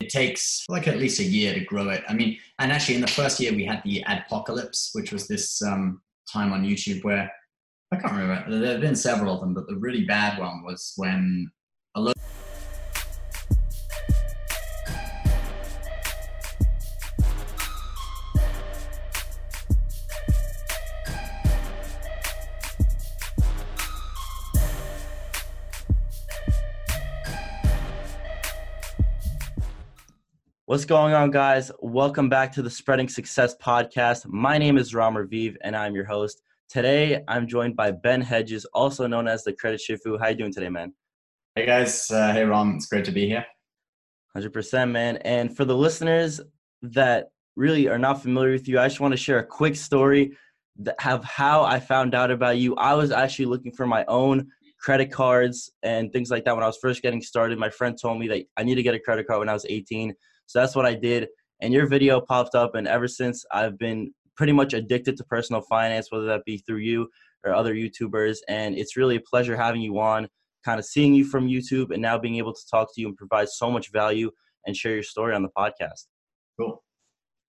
It takes like at least a year to grow it. I mean, and actually in the first year we had the adpocalypse, which was this um, time on YouTube where I can't remember. There have been several of them, but the really bad one was when a lot. What's going on, guys? Welcome back to the Spreading Success podcast. My name is Ram Raviv, and I'm your host. Today, I'm joined by Ben Hedges, also known as the Credit Shifu. How you doing today, man? Hey, guys. Uh, hey, Ram. It's great to be here. 100%, man. And for the listeners that really are not familiar with you, I just want to share a quick story of how I found out about you. I was actually looking for my own credit cards and things like that when I was first getting started. My friend told me that I need to get a credit card when I was 18 so that's what I did. And your video popped up, and ever since I've been pretty much addicted to personal finance, whether that be through you or other YouTubers. And it's really a pleasure having you on, kind of seeing you from YouTube, and now being able to talk to you and provide so much value and share your story on the podcast. Cool.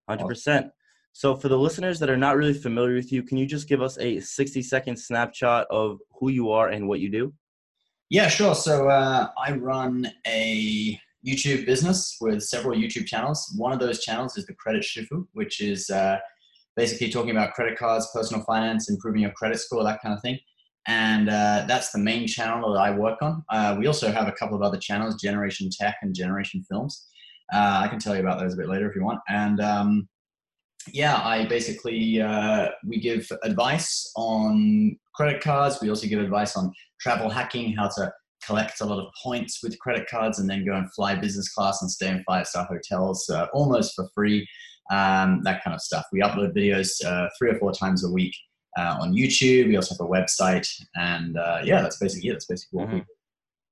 100%. So, for the listeners that are not really familiar with you, can you just give us a 60 second snapshot of who you are and what you do? Yeah, sure. So, uh, I run a YouTube business with several YouTube channels. One of those channels is the Credit Shifu, which is uh, basically talking about credit cards, personal finance, improving your credit score, that kind of thing. And uh, that's the main channel that I work on. Uh, we also have a couple of other channels, Generation Tech and Generation Films. Uh, I can tell you about those a bit later if you want. And um, yeah, I basically uh, we give advice on credit cards. We also give advice on travel hacking, how to collect a lot of points with credit cards and then go and fly business class and stay in five star hotels uh, almost for free. Um, that kind of stuff. We upload videos uh, three or four times a week uh, on YouTube. We also have a website, and uh, yeah, that's basically it. That's basically what mm-hmm. we do.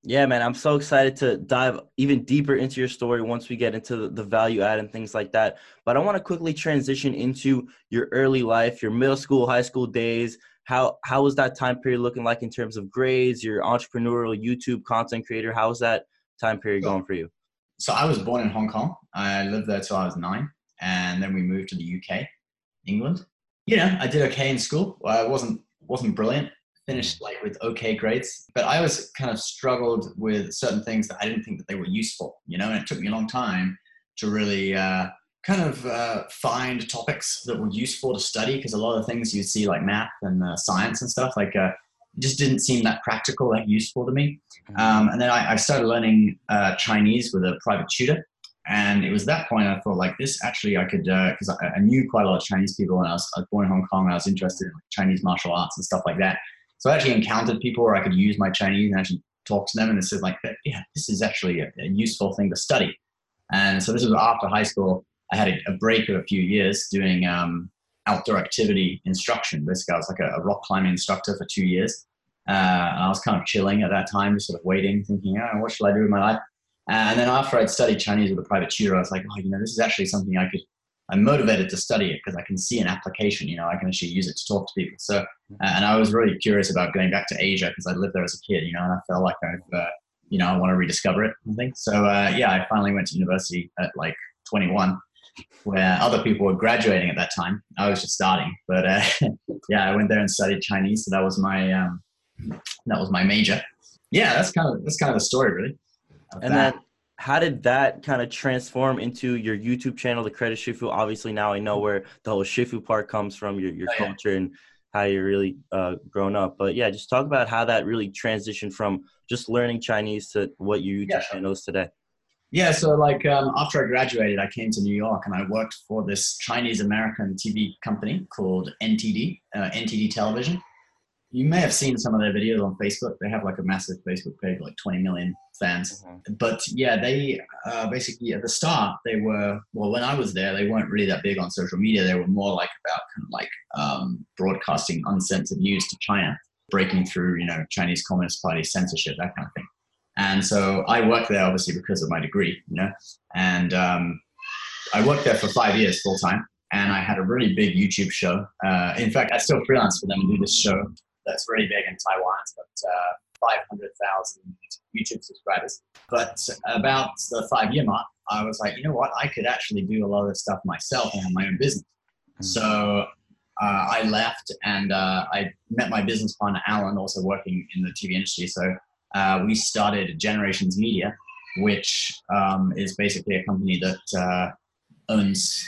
Yeah, man, I'm so excited to dive even deeper into your story once we get into the value add and things like that. But I want to quickly transition into your early life, your middle school, high school days, how how was that time period looking like in terms of grades your entrepreneurial youtube content creator? How was that time period going for you? so i was born in hong kong. I lived there till i was nine and then we moved to the uk england. You know i did okay in school. I wasn't wasn't brilliant. Finished like with okay grades. But i always kind of struggled with certain things that i didn't think that they were useful you know and it took me a long time to really uh, kind of uh, find topics that were useful to study because a lot of things you see like math and uh, science and stuff like uh, just didn't seem that practical that useful to me. Mm-hmm. um, and then I, I, started learning uh, chinese with a private tutor and it was that point i thought like this actually i could because uh, I, I, knew quite a lot of chinese people and I was, I was born in hong kong i was interested in like, chinese martial arts and stuff like that. So i actually encountered people where i could use my chinese and actually talk to them and it said like yeah this is actually a, a useful thing to study. And so this was after high school I had a, a break of a few years doing um, outdoor activity instruction. Basically, I was like a, a rock climbing instructor for two years. Uh, and I was kind of chilling at that time, just sort of waiting, thinking, oh, what should I do with my life? And then after I'd studied Chinese with a private tutor, I was like, oh, you know, this is actually something I could, I'm motivated to study it because I can see an application, you know, I can actually use it to talk to people. So, uh, and I was really curious about going back to Asia because I lived there as a kid, you know, and I felt like I've, uh, you know, I want to rediscover it, I think. So, uh, yeah, I finally went to university at like 21 where other people were graduating at that time. I was just starting, but uh, yeah, I went there and studied Chinese. So that was my um, that was my major. Yeah, that's kind of that's kind of the story, really. And that. then, how did that kind of transform into your YouTube channel, the Credit Shifu? Obviously, now I know where the whole Shifu part comes from, your your oh, culture yeah. and how you're really uh, grown up. But yeah, just talk about how that really transitioned from just learning Chinese to what your YouTube yeah. channel is today. Yeah, so like um, after I graduated, I came to New York and I worked for this Chinese American TV company called NTD, uh, NTD Television. You may have seen some of their videos on Facebook. They have like a massive Facebook page, like 20 million fans. Mm-hmm. But yeah, they uh, basically at the start they were well when I was there they weren't really that big on social media. They were more like about kind of like um, broadcasting uncensored news to China, breaking through you know Chinese Communist Party censorship, that kind of thing. And so I worked there obviously because of my degree, you know, and um, I worked there for five years full time. And I had a really big YouTube show. Uh, in fact, I still freelance for them and do this show that's really big in Taiwan. It's got uh, 500,000 YouTube subscribers. But about the five year mark, I was like, you know what? I could actually do a lot of this stuff myself and have my own business. Mm-hmm. So uh, I left and uh, I met my business partner, Alan, also working in the TV industry. So uh, we started Generations Media, which um, is basically a company that uh, owns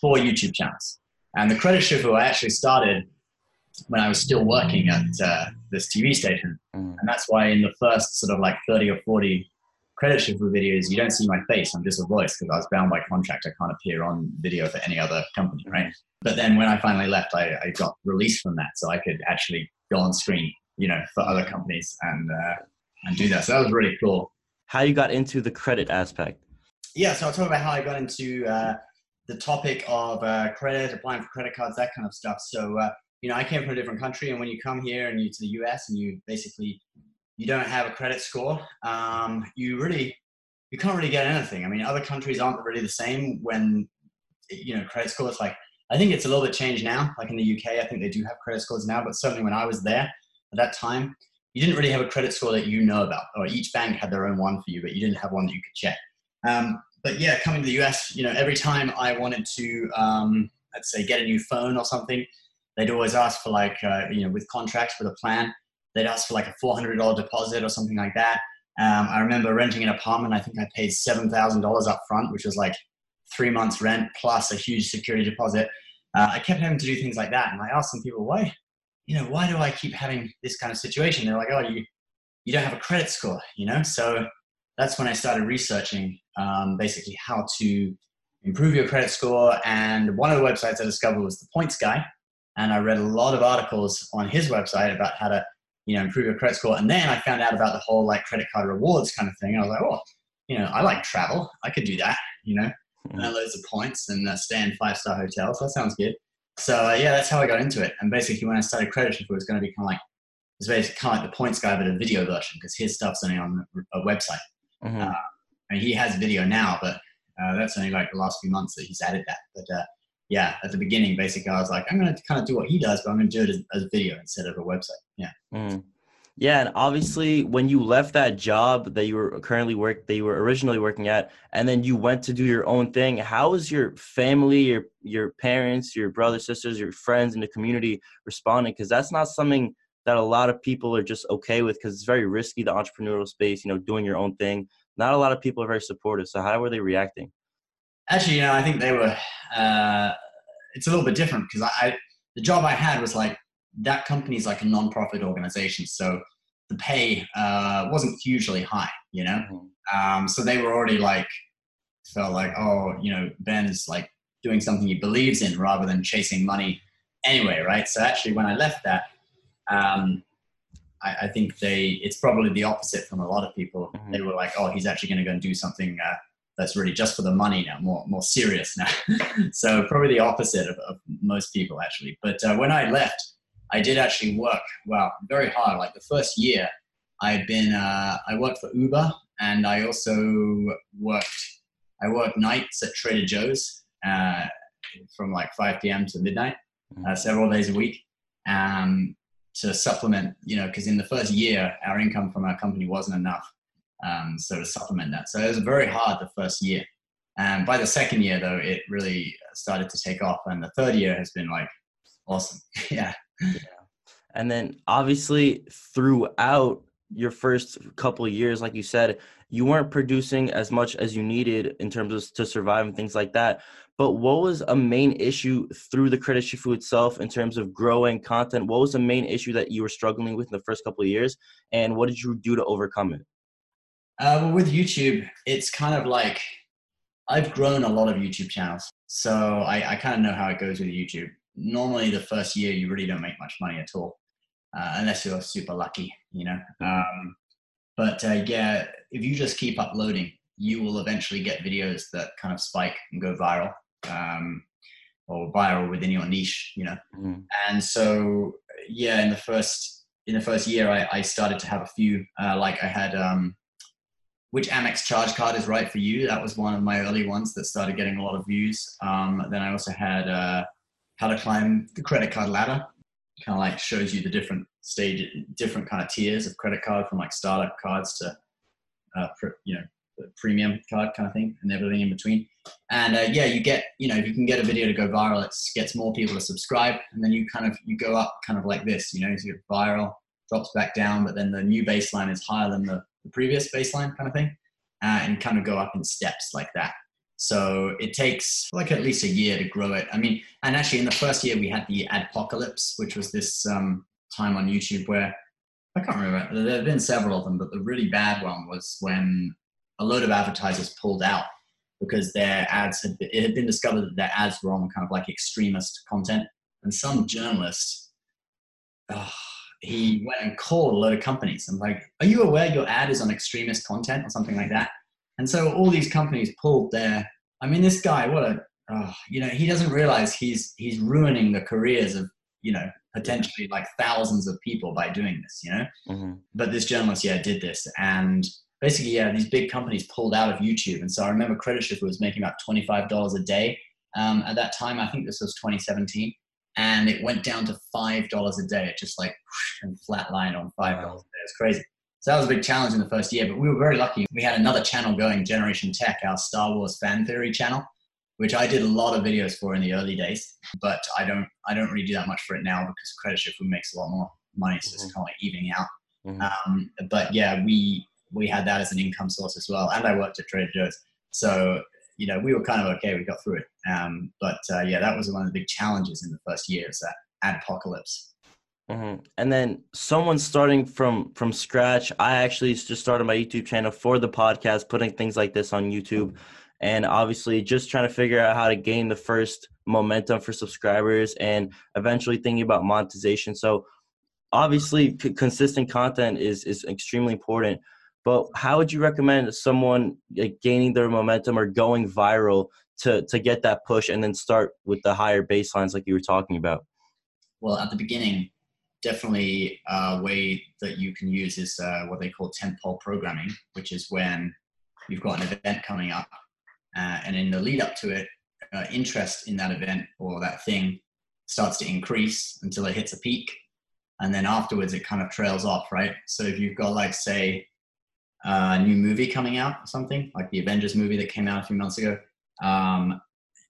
four YouTube channels. And the Credit Shifu I actually started when I was still working at uh, this TV station. Mm. And that's why in the first sort of like 30 or 40 credit shifu videos, you don't see my face. I'm just a voice because I was bound by contract. I can't appear on video for any other company, right? But then when I finally left, I, I got released from that. So I could actually go on screen, you know, for other companies and, uh, and do that. So that was really cool. How you got into the credit aspect? Yeah, so I'll talk about how I got into uh, the topic of uh, credit, applying for credit cards, that kind of stuff. So, uh, you know, I came from a different country, and when you come here and you to the US and you basically you don't have a credit score, um, you really you can't really get anything. I mean, other countries aren't really the same when you know credit scores. Like I think it's a little bit changed now. Like in the UK, I think they do have credit scores now, but certainly when I was there at that time, you didn't really have a credit score that you know about, or each bank had their own one for you, but you didn't have one that you could check. Um, but yeah, coming to the US, you know, every time I wanted to, um, let's say, get a new phone or something, they'd always ask for like, uh, you know, with contracts with a plan, they'd ask for like a $400 deposit or something like that. Um, I remember renting an apartment. I think I paid $7,000 up front, which was like three months rent plus a huge security deposit. Uh, I kept having to do things like that. And I asked some people, why, you know, why do I keep having this kind of situation? They're like, oh, you, you don't have a credit score, you know? So that's when I started researching um, basically how to improve your credit score. And one of the websites I discovered was the Points Guy and I read a lot of articles on his website about how to, you know, improve your credit score. And then I found out about the whole like credit card rewards kind of thing. I was like, oh, you know, I like travel. I could do that. You know, mm-hmm. loads of points and uh, stay in five star hotels. That sounds good. So uh, yeah, that's how I got into it. And basically, when I started credit shifu, it was going to be kind of like it's basically kind of like the points guy, but a video version because his stuff's only on a website. Mm-hmm. Uh, mean, he has video now, but uh, that's only like the last few months that he's added that. But uh, yeah, at the beginning, basically, I was like, I'm going to kind of do what he does, but I'm going to do it as, as video instead of a website. Yeah. Mm. Yeah, and obviously, when you left that job that you were currently work that you were originally working at, and then you went to do your own thing, how was your family, your your parents, your brothers, sisters, your friends in the community responding? Because that's not something that a lot of people are just okay with, because it's very risky the entrepreneurial space. You know, doing your own thing. Not a lot of people are very supportive. So how were they reacting? Actually, you know, I think they were. Uh, it's a little bit different because I, I, the job I had was like that company is like a non-profit organization, so the pay uh, wasn't hugely high, you know. Mm-hmm. Um, so they were already like felt like, oh, you know, Ben is like doing something he believes in rather than chasing money anyway, right? So actually, when I left that, um, I, I, think they it's probably the opposite from a lot of people. Mm-hmm. They were like, oh, he's actually going to go and do something. Uh, that's really just for the money now, more more serious now. so probably the opposite of, of most people actually. But uh, when I left, I did actually work well very hard. Like the first year, I've been uh, I worked for Uber and I also worked I worked nights at Trader Joe's uh, from like 5 p.m. to midnight, uh, mm-hmm. several days a week. Um, to supplement, you know, because in the first year, our income from our company wasn't enough um, so to supplement that. So it was very hard the first year. And by the second year, though, it really started to take off. And the third year has been like awesome. yeah. And then obviously throughout your first couple years, like you said, you weren't producing as much as you needed in terms of to survive and things like that. But what was a main issue through the Credit Shifu itself in terms of growing content? What was the main issue that you were struggling with in the first couple of years? And what did you do to overcome it? Uh, well, with YouTube, it's kind of like I've grown a lot of YouTube channels, so I, I kind of know how it goes with YouTube. Normally, the first year you really don't make much money at all, uh, unless you're super lucky, you know. Um, but uh, yeah, if you just keep uploading, you will eventually get videos that kind of spike and go viral, um, or viral within your niche, you know. Mm. And so, yeah, in the first in the first year, I, I started to have a few. Uh, like I had um, which Amex charge card is right for you. That was one of my early ones that started getting a lot of views. Um, then I also had uh, how to climb the credit card ladder. kind of like shows you the different stage, different kind of tiers of credit card from like startup cards to, uh, you know, premium card kind of thing and everything in between. And uh, yeah, you get, you know, if you can get a video to go viral, it gets more people to subscribe. And then you kind of, you go up kind of like this, you know, you get viral, drops back down, but then the new baseline is higher than the, the previous baseline kind of thing. Uh, and kind of go up in steps like that. So it takes like at least a year to grow it. I mean, and actually in the first year we had the adpocalypse, which was this um, time on YouTube where I can't remember. There have been several of them, but the really bad one was when a load of advertisers pulled out because their ads had been, it had been discovered that their ads were on kind of like extremist content, and some journalist. Oh, he went and called a load of companies and like, "Are you aware your ad is on extremist content or something like that?" And so all these companies pulled their. I mean, this guy, what a oh, you know, he doesn't realize he's he's ruining the careers of you know potentially like thousands of people by doing this, you know. Mm-hmm. But this journalist, yeah, did this, and basically, yeah, these big companies pulled out of YouTube. And so I remember Credit Shifu was making about twenty five dollars a day um, at that time. I think this was 2017, and it went down to five dollars a day. It just like whoosh, and flatlined on five dollars a day. It's crazy. So that was a big challenge in the first year, but we were very lucky. We had another channel going, Generation Tech, our Star Wars fan theory channel, which I did a lot of videos for in the early days. But I don't, I don't really do that much for it now because Credit Shifu makes a lot more money, so it's mm-hmm. kind of like evening out. Mm-hmm. Um, but yeah, we we had that as an income source as well, and I worked at Trader Joe's, so you know we were kind of okay. We got through it. Um, but uh, yeah, that was one of the big challenges in the first year is that apocalypse. Mm-hmm. And then someone starting from from scratch. I actually just started my YouTube channel for the podcast, putting things like this on YouTube, and obviously just trying to figure out how to gain the first momentum for subscribers, and eventually thinking about monetization. So obviously, c- consistent content is is extremely important. But how would you recommend someone like, gaining their momentum or going viral to to get that push, and then start with the higher baselines like you were talking about? Well, at the beginning, definitely a way that you can use is uh, what they call tentpole programming, which is when you've got an event coming up, uh, and in the lead up to it, uh, interest in that event or that thing starts to increase until it hits a peak, and then afterwards it kind of trails off, right? So if you've got like say a new movie coming out or something, like the Avengers movie that came out a few months ago. Um,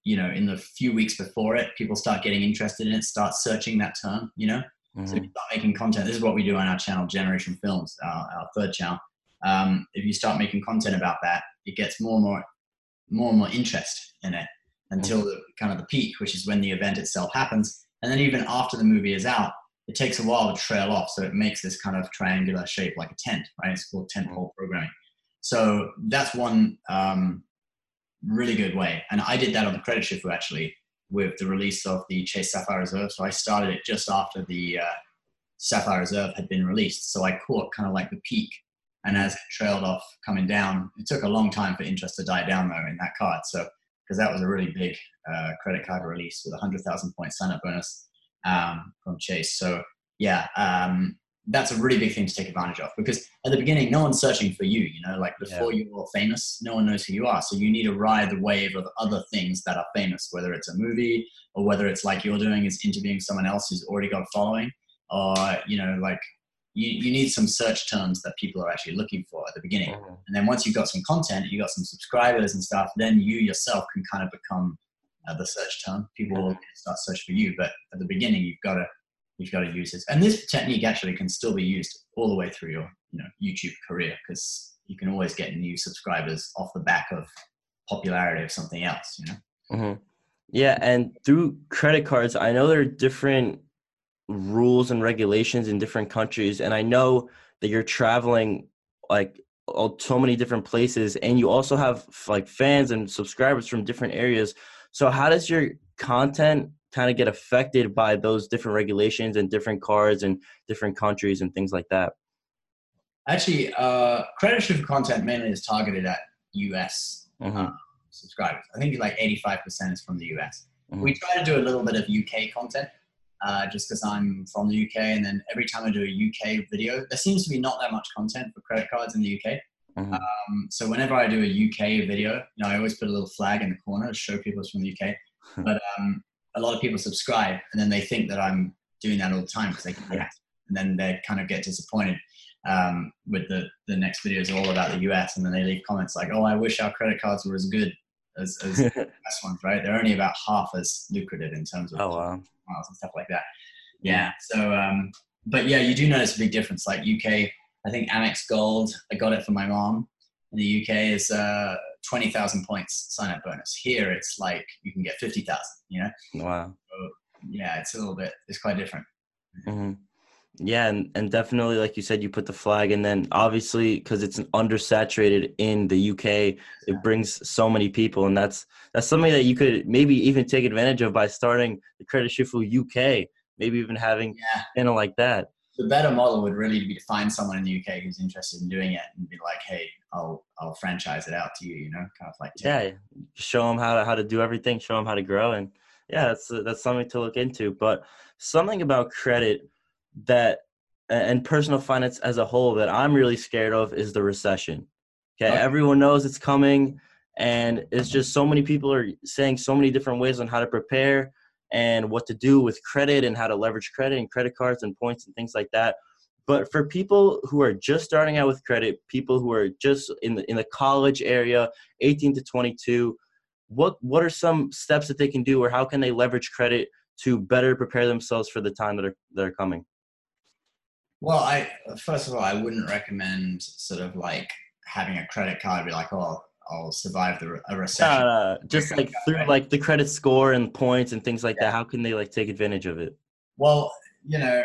you know, in the few weeks before it, people start getting interested in it, start searching that term, you know, Mm-hmm. So if you start making content, this is what we do on our channel, Generation Films, our, our third channel. Um, if you start making content about that, it gets more and more, more and more interest in it until mm-hmm. the kind of the peak, which is when the event itself happens. And then even after the movie is out, it takes a while to trail off. So it makes this kind of triangular shape like a tent, right? It's called tent pole programming. So that's one um, really good way. And I did that on the credit shifu actually with the release of the Chase Sapphire Reserve. So I started it just after the uh, Sapphire Reserve had been released. So I caught kind of like the peak. And as it trailed off coming down, it took a long time for interest to die down though in that card. So because that was a really big uh, credit card release with a hundred thousand point sign up bonus um, from Chase. So yeah, um, that's a really big thing to take advantage of because at the beginning, no one's searching for you. You know, like before yeah. you're famous, no one knows who you are. So you need to ride the wave of other things that are famous, whether it's a movie or whether it's like you're doing is interviewing someone else who's already got a following, or you know, like you, you need some search terms that people are actually looking for at the beginning. Mm-hmm. And then once you've got some content, you got some subscribers and stuff, then you yourself can kind of become uh, the search term. People will start searching for you. But at the beginning, you've got to you've got to use this. And this technique actually can still be used all the way through your you know YouTube career because you can always get new subscribers off the back of popularity of something else. You know. Mm-hmm. Yeah, and through credit cards, I know there are different rules and regulations in different countries, and I know that you're traveling like so many different places, and you also have like fans and subscribers from different areas. So, how does your content kind of get affected by those different regulations and different cards and different countries and things like that? Actually, uh, credit shifu content mainly is targeted at US mm-hmm. uh, subscribers. I think like 85% is from the US. Mm-hmm. We try to do a little bit of UK content uh, just because I'm from the UK. And then every time I do a UK video, there seems to be not that much content for credit cards in the UK. Mm-hmm. Um, so whenever I do a UK video, you know, I always put a little flag in the corner to show people it's from the UK. but um, a lot of people subscribe and then they think that I'm doing that all the time because they react, and then they kind of get disappointed um, with the the next videos all about the US, and then they leave comments like, "Oh, I wish our credit cards were as good as, as the best ones." Right? They're only about half as lucrative in terms of oh wow. miles and stuff like that. Yeah. So, um, but yeah, you do notice a big difference. Like UK, I think Amex Gold, I got it for my mom. In the UK, is uh, twenty thousand points sign up bonus. Here, it's like you can get fifty thousand. You know. Wow. So, yeah, it's a little bit. It's quite different. hmm Yeah, and, and definitely, like you said, you put the flag, and then obviously because it's undersaturated in the UK, it brings so many people, and that's that's something that you could maybe even take advantage of by starting the Credit Shifu UK, maybe even having Yeah. a channel like that. the better model would really be to find someone in the UK who's interested in doing it and be like, hey, I'll I'll franchise it out to you, you know, kind of like Yeah, show them how to how to do everything, show them how to grow, and yeah, that's that's something to look into. But something about credit that and personal finance as a whole that I'm really scared of is the recession. Okay, Okay. everyone knows it's coming, and it's just so many people are saying so many different ways on how to prepare and what to do with credit and how to leverage credit and credit cards and points and things like that. But for people who are just starting out with credit, people who are just in the in the college area, 18 to 22, what what are some steps that they can do or how can they leverage credit to better prepare themselves for the time that are that are coming? Well, I first of all, I wouldn't recommend sort of like having a credit card be like, oh, I'll survive the a recession. Uh, just like through like the credit score and points and things like that. How can they like take advantage of it? Well, you know,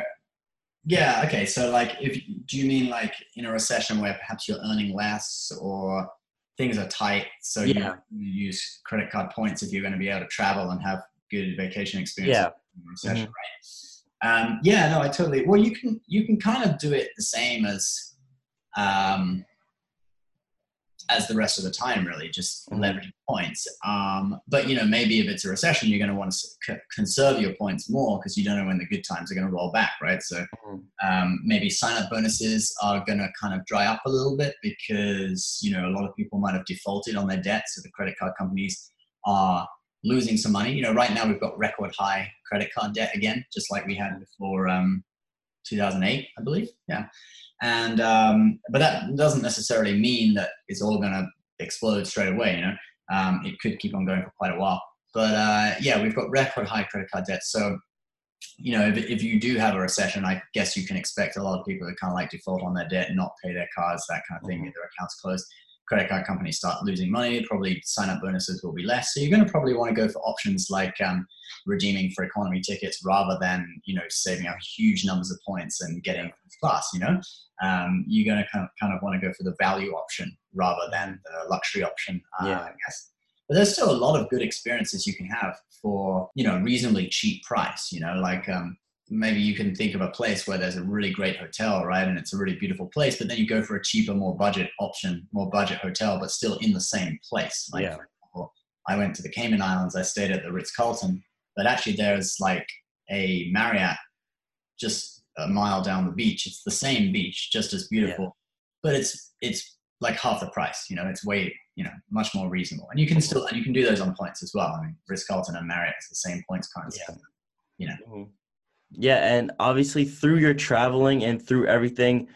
yeah, okay. So, like, if do you mean like in a recession where perhaps you're earning less or things are tight, so you- Yeah. you, use credit card points if you're going to be able to travel and have good vacation experience Yeah. in a recession, right? Um, yeah, no, I totally. Well, you can you can kind of do it the same as um, as the rest of the time, really, just Mhm. leveraging points. Um, but you know, maybe if it's a recession, you're going to want to c- conserve your points more because you don't know when the good times are going to roll back, right? So Mhm. um, maybe sign-up bonuses are going to kind of dry up a little bit because you know a lot of people might have defaulted on their debt, so the credit card companies are losing some money. You know, right now we've got record high credit card debt again, just like we had before um, 2008, I believe. Yeah, and um, but that doesn't necessarily mean that it's all going to explode straight away. You know, um, it could keep on going for quite a while. But uh, yeah, we've got record high credit card debt, so you know, if, if you do have a recession, I guess you can expect a lot of people to kind of like default on their debt, not pay their cards, that kind of thing, Mhm. get their accounts closed. Credit card companies start losing money, probably sign up bonuses will be less. So you're going to probably want to go for options like um, redeeming for economy tickets rather than, you know, saving up huge numbers of points and getting class, you know? Um, you're going to kind of, kind of want to go for the value option rather than the luxury option, uh, Yeah. I guess but there's still a lot of good experiences you can have for you know reasonably cheap price you know like um, maybe you can think of a place where there's a really great hotel right? And it's a really beautiful place but then you go for a cheaper more budget option more budget hotel but still in the same place. Like Yeah. for example i went to the cayman islands i stayed at the ritz-carlton but actually there's like a marriott just a mile down the beach. It's the same beach just as beautiful but it's it's like half the price you know? It's way you know much more reasonable. And you can still and you can do those on points as well. I mean ritz-carlton and marriott is the same points currency Yeah. Mhm. Yeah, and obviously through your traveling and through everything,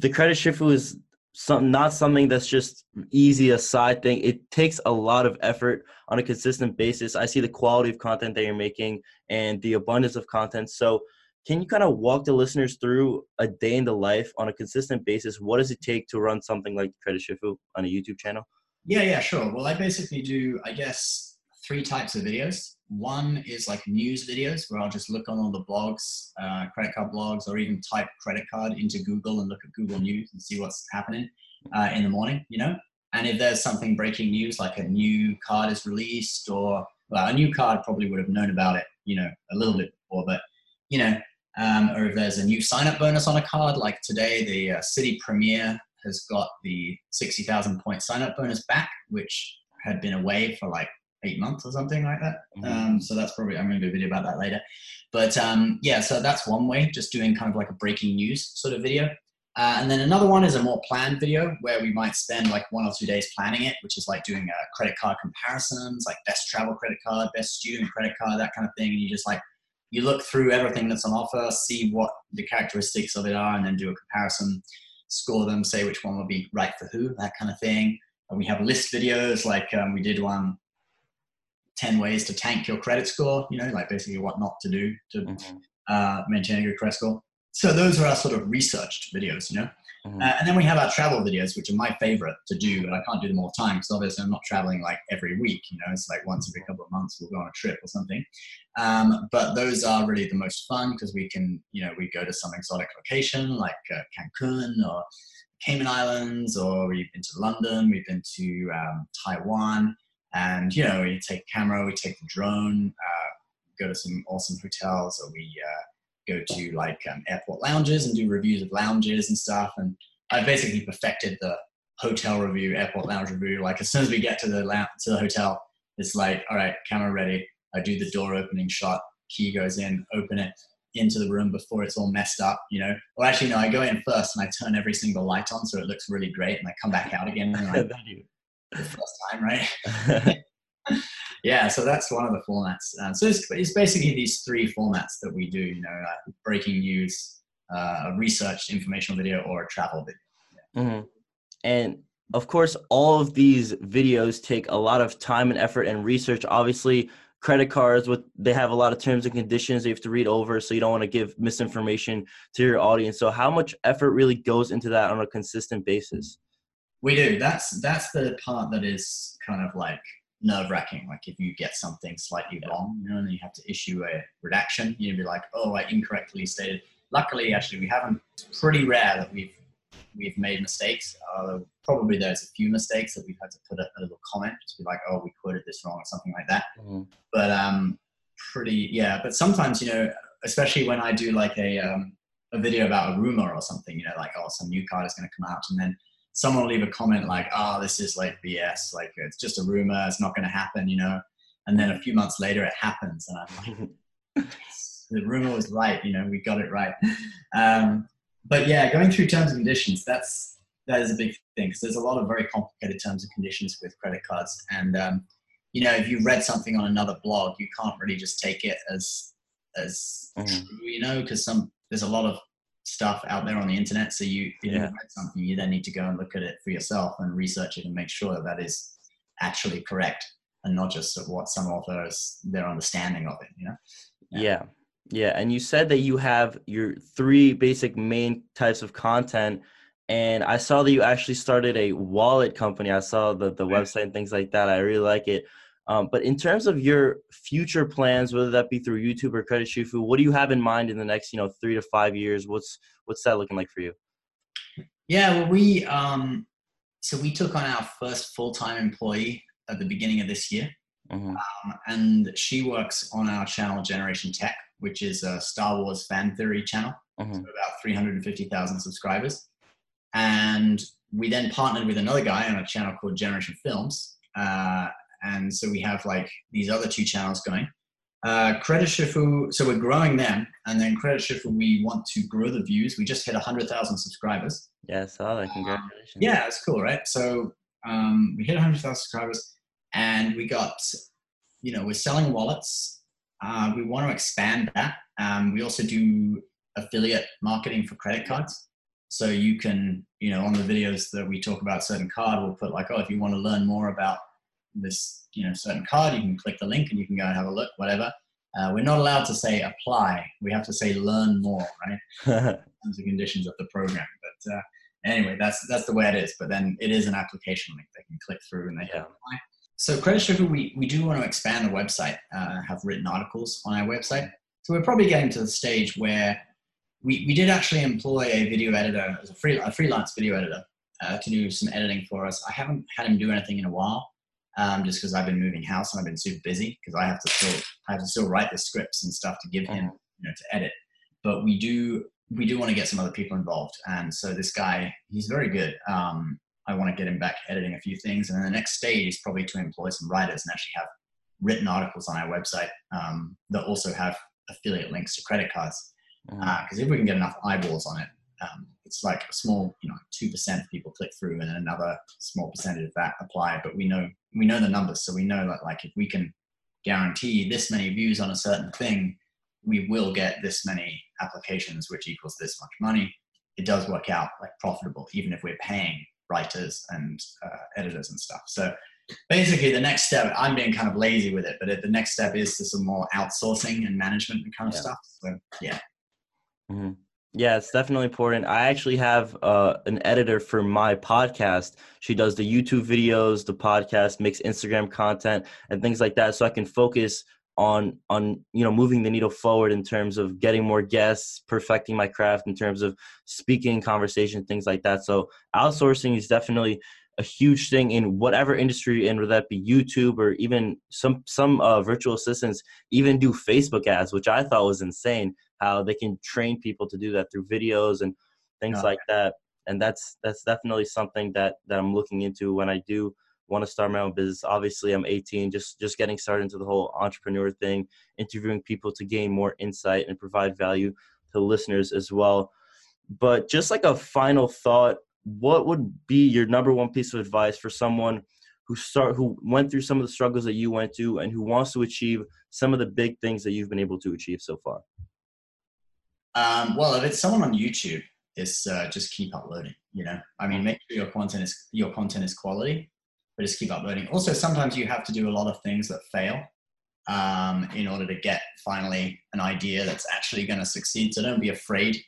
the credit shifu is some not something that's just easy a side thing. It takes a lot of effort on a consistent basis. I see the quality of content that you're making and the abundance of content. So can you kind of walk the listeners through a day in the life on a consistent basis? What does it take to run something like Credit Shifu on a YouTube channel? Yeah, yeah, sure. Well, I basically do, I guess, three types of videos. One is like news videos where I'll just look on all the blogs, uh, credit card blogs, or even type credit card into Google and look at Google News and see what's happening uh, in the morning, you know? And if there's something breaking news, like a new card is released or, well, a new card probably would have known about it, you know, a little bit before, but, you know, um, or if there's a new sign up bonus on a card, like today, the uh, Citi Premier has got the 60,000 point sign up bonus back, which had been away for like eight months or something like that. Mhm. Um, so that's probably, I'm going to do a video about that later. But um, yeah, so that's one way, just doing kind of like a breaking news sort of video. Uh, and then another one is a more planned video where we might spend like one or two days planning it, which is like doing uh, credit card comparisons, like best travel credit card, best student credit card, that kind of thing. And you just like you look through everything that's on offer, see what the characteristics of it are, and then do a comparison, score them, say which one would be right for who, that kind of thing. And we have list videos, like um, we did one 10 ways to tank your credit score, you know, like basically what not to do to mm-hmm. uh, maintain a good credit score. So those are our sort of researched videos, you know. Mm-hmm. Uh, and then we have our travel videos, which are my favorite to do, but I can't do them all the time because obviously I'm not traveling like every week. You know, it's like once every couple of months we'll go on a trip or something. Um, but those are really the most fun because we can, you know, we go to some exotic location like uh, Cancun or Cayman Islands, or we've been to London, we've been to um, Taiwan, and you know, we take camera, we take the drone, uh, go to some awesome hotels, or we uh, go to like um, airport lounges and do reviews of lounges and stuff. And I basically perfected the hotel review, airport lounge review. Like as soon as we get to the lounge, to the hotel, it's like, all right, camera ready. I do the door opening shot. Key goes in, open it into the room before it's all messed up. You know, well, actually, no. I go in first and I turn every single light on so it looks really great, and I come back out again and like the first time, right? yeah, so that's one of the formats. Uh, so it's, it's, basically these three formats that we do, you know, uh, breaking news, uh, a researched informational video, or a travel video. Yeah. Mm-hmm. And of course, all of these videos take a lot of time and effort and research. Obviously, credit cards with they have a lot of terms and conditions you have to read over so you don't want to give misinformation to your audience so how much effort really goes into that on a consistent basis we do that's that's the part that is kind of like nerve wracking. Like if you get something slightly yeah. wrong, you know, and then you have to issue a redaction, you'd be like, oh, I incorrectly stated. Luckily, actually, we haven't. It's pretty rare that we've we've made mistakes. Uh, probably there's a few mistakes that we've had to put a, a, little comment to be like, oh, we quoted this wrong or something like that. Mm-hmm. But um, pretty yeah. But sometimes you know, especially when I do like a um, a video about a rumor or something, you know, like oh, some new card is going to come out, and then someone will leave a comment like, "Oh, this is like BS. Like it's just a rumor. It's not going to happen," you know. And then a few months later, it happens, and I'm like, "The rumor was right. You know, we got it right." Um, but yeah, going through terms and conditions, that's that is a big thing because there's a lot of very complicated terms and conditions with credit cards, and um, you know, if you read something on another blog, you can't really just take it as as mm. true, you know, because some there's a lot of stuff out there on the internet. So you, if yeah. you read something, you then need to go and look at it for yourself and research it and make sure that that is actually correct and not just what some authors their understanding of it. You know? Yeah. yeah. Yeah, and you said that you have your three basic main types of content, and I saw that you actually started a wallet company. I saw the the website and things like that. I really like it. Um, but in terms of your future plans, whether that be through YouTube or Credit Shifu, what do you have in mind in the next, you know, three to five years? What's what's that looking like for you? Yeah, well, we um, so we took on our first full time employee at the beginning of this year, mm-hmm. um, and she works on our channel Generation Tech, which is a Star Wars fan theory channel, mm-hmm. so about three hundred and fifty thousand subscribers, and we then partnered with another guy on a channel called Generation Films. Uh, and so we have like these other two channels going. Uh, Credit Shifu, so we're growing them, and then Credit Shifu, we want to grow the views. We just hit 100,000 subscribers. Yeah, I saw that. Congratulations. yeah, it's cool, right? So um, we hit 100,000 subscribers, and we got, you know, we're selling wallets. Uh, we want to expand that. Um, we also do affiliate marketing for credit cards. So you can, you know, on the videos that we talk about certain card, we'll put like, oh, if you want to learn more about this you know certain card, you can click the link and you can go and have a look, whatever. Uh, we're not allowed to say apply. We have to say learn more, right? terms and conditions of the program. But uh, anyway, that's that's the way it is. But then it is an application link they can click through and they yeah. can apply. So Credit Shifu, we, we do want to expand the website, uh, have written articles on our website. So we're probably getting to the stage where we, we did actually employ a video editor as a, free, a freelance video editor uh, to do some editing for us. I haven't had him do anything in a while um, just because I've been moving house and I've been super busy because I have to still I have to still write the scripts and stuff to give him mm-hmm. you know to edit. But we do we do want to get some other people involved, and so this guy he's very good. Um, I want to get him back editing a few things, and then the next stage is probably to employ some writers and actually have written articles on our website um, that also have affiliate links to credit cards. Because mm-hmm. uh, if we can get enough eyeballs on it, um, it's like a small, you know, two percent of people click through, and another small percentage of that apply. But we know we know the numbers, so we know that like if we can guarantee this many views on a certain thing, we will get this many applications, which equals this much money. It does work out like profitable, even if we're paying writers and uh, editors and stuff. So basically, the next step, I'm being kind of lazy with it, but the next step is to some more outsourcing and management and kind of yeah. stuff. So yeah. Mm-hmm. Yeah, it's definitely important. I actually have uh, an editor for my podcast. She does the YouTube videos, the podcast, makes Instagram content, and things like that, so I can focus on on you know moving the needle forward in terms of getting more guests, perfecting my craft in terms of speaking, conversation, things like that. So outsourcing is definitely a huge thing in whatever industry in, whether that be YouTube or even some some uh, virtual assistants even do Facebook ads, which I thought was insane how they can train people to do that through videos and things like that. And that's that's definitely something that that i'm looking into when i do want to start my own business. Obviously i'm 18 just just getting started into the whole entrepreneur thing interviewing people to gain more insight and provide value to listeners as well. But just like a final thought what would be your number one piece of advice for someone who start who went through some of the struggles that you went through and who wants to achieve some of the big things that you've been able to achieve so far um, well, if it's someone on YouTube, it's uh, just keep uploading. You know, I mean, make sure your content is your content is quality, but just keep uploading. Also, sometimes you have to do a lot of things that fail um, in order to get finally an idea that's actually going to succeed. So don't be afraid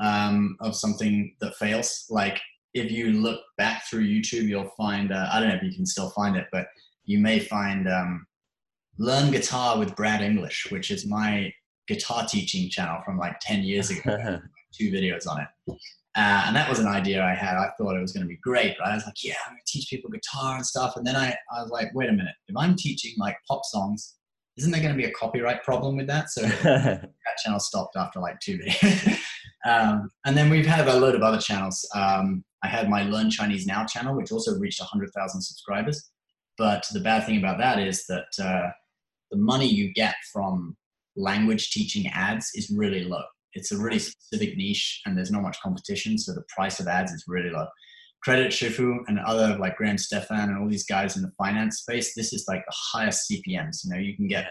um, of something that fails. Like if you look back through YouTube, you'll find uh, I don't know if you can still find it, but you may find um, "Learn Guitar with Brad English," which is my guitar teaching channel from like 10 years ago, two videos on it. Uh, and that was an idea I had. I thought it was going to be great. Right? I was like, yeah, I'm going to teach people guitar and stuff. And then I, I was like, wait a minute. If I'm teaching like pop songs, isn't there going to be a copyright problem with that? So that channel stopped after like two videos. Um, and then we've had a load of other channels. Um, I had my Learn Chinese Now channel, which also reached 100,000 subscribers. But the bad thing about that is that uh, the money you get from language teaching ads is really low. It's a really specific niche and there's not much competition, so the price of ads is really low. Credit Shifu and other like Graham Stephan and all these guys in the finance space, this is like the highest CPMs. You know, you can get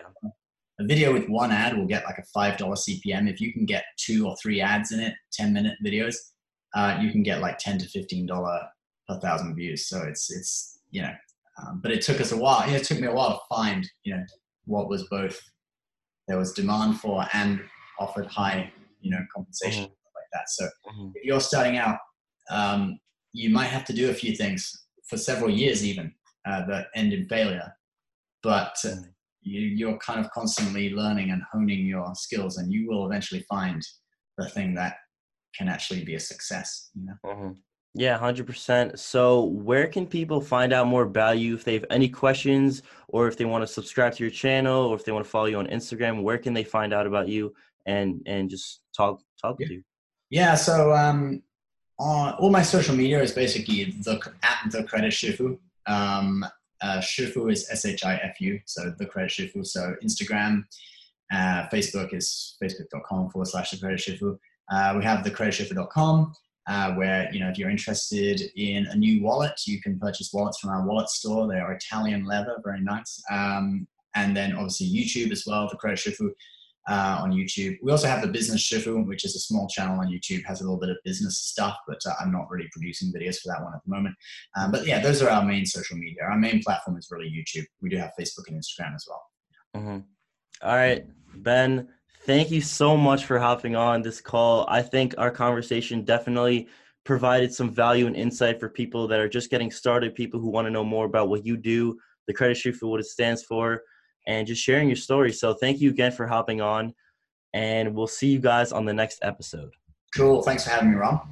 a video with one ad will get like a five dollar CPM. If you can get two or three ads in it, ten minute videos, uh, you can get like ten to fifteen dollar per thousand views. So it's it's you know, um, but it took us a while. You know, it took me a while to find you know what was both there was demand for and offered high, you know, compensation mm-hmm. like that. So mm-hmm. if you're starting out, um, you might have to do a few things for several years even uh, that end in failure, but uh. You, you're kind of constantly learning and honing your skills, and you will eventually find the thing that can actually be a success. You know. Mm-hmm. Yeah, 100%. So, where can people find out more about you if they have any questions or if they want to subscribe to your channel or if they want to follow you on Instagram? Where can they find out about you and and just talk talk yeah. with you? Yeah, so um on all my social media is basically the at the credit shifu. Um uh, shifu is S H I F U, so the credit shifu. So Instagram, uh, Facebook is facebook.com forward slash the credit shifu. Uh, we have thecreditshifu.com uh, where you know if you're interested in a new wallet, you can purchase wallets from our wallet store. They are Italian leather, very nice. Um, and then obviously YouTube as well, the Credit Shifu uh, on YouTube. We also have the Business Shifu, which is a small channel on YouTube, has a little bit of business stuff, but uh, I'm not really producing videos for that one at the moment. Um, but yeah, those are our main social media. Our main platform is really YouTube. We do have Facebook and Instagram as well. Mm-hmm. All right, Ben. Thank you so much for hopping on this call. I think our conversation definitely provided some value and insight for people that are just getting started, people who want to know more about what you do, the credit Shifu, what it stands for, and just sharing your story. So thank you again for hopping on, and we'll see you guys on the next episode. Cool. Thanks for having me, Rob.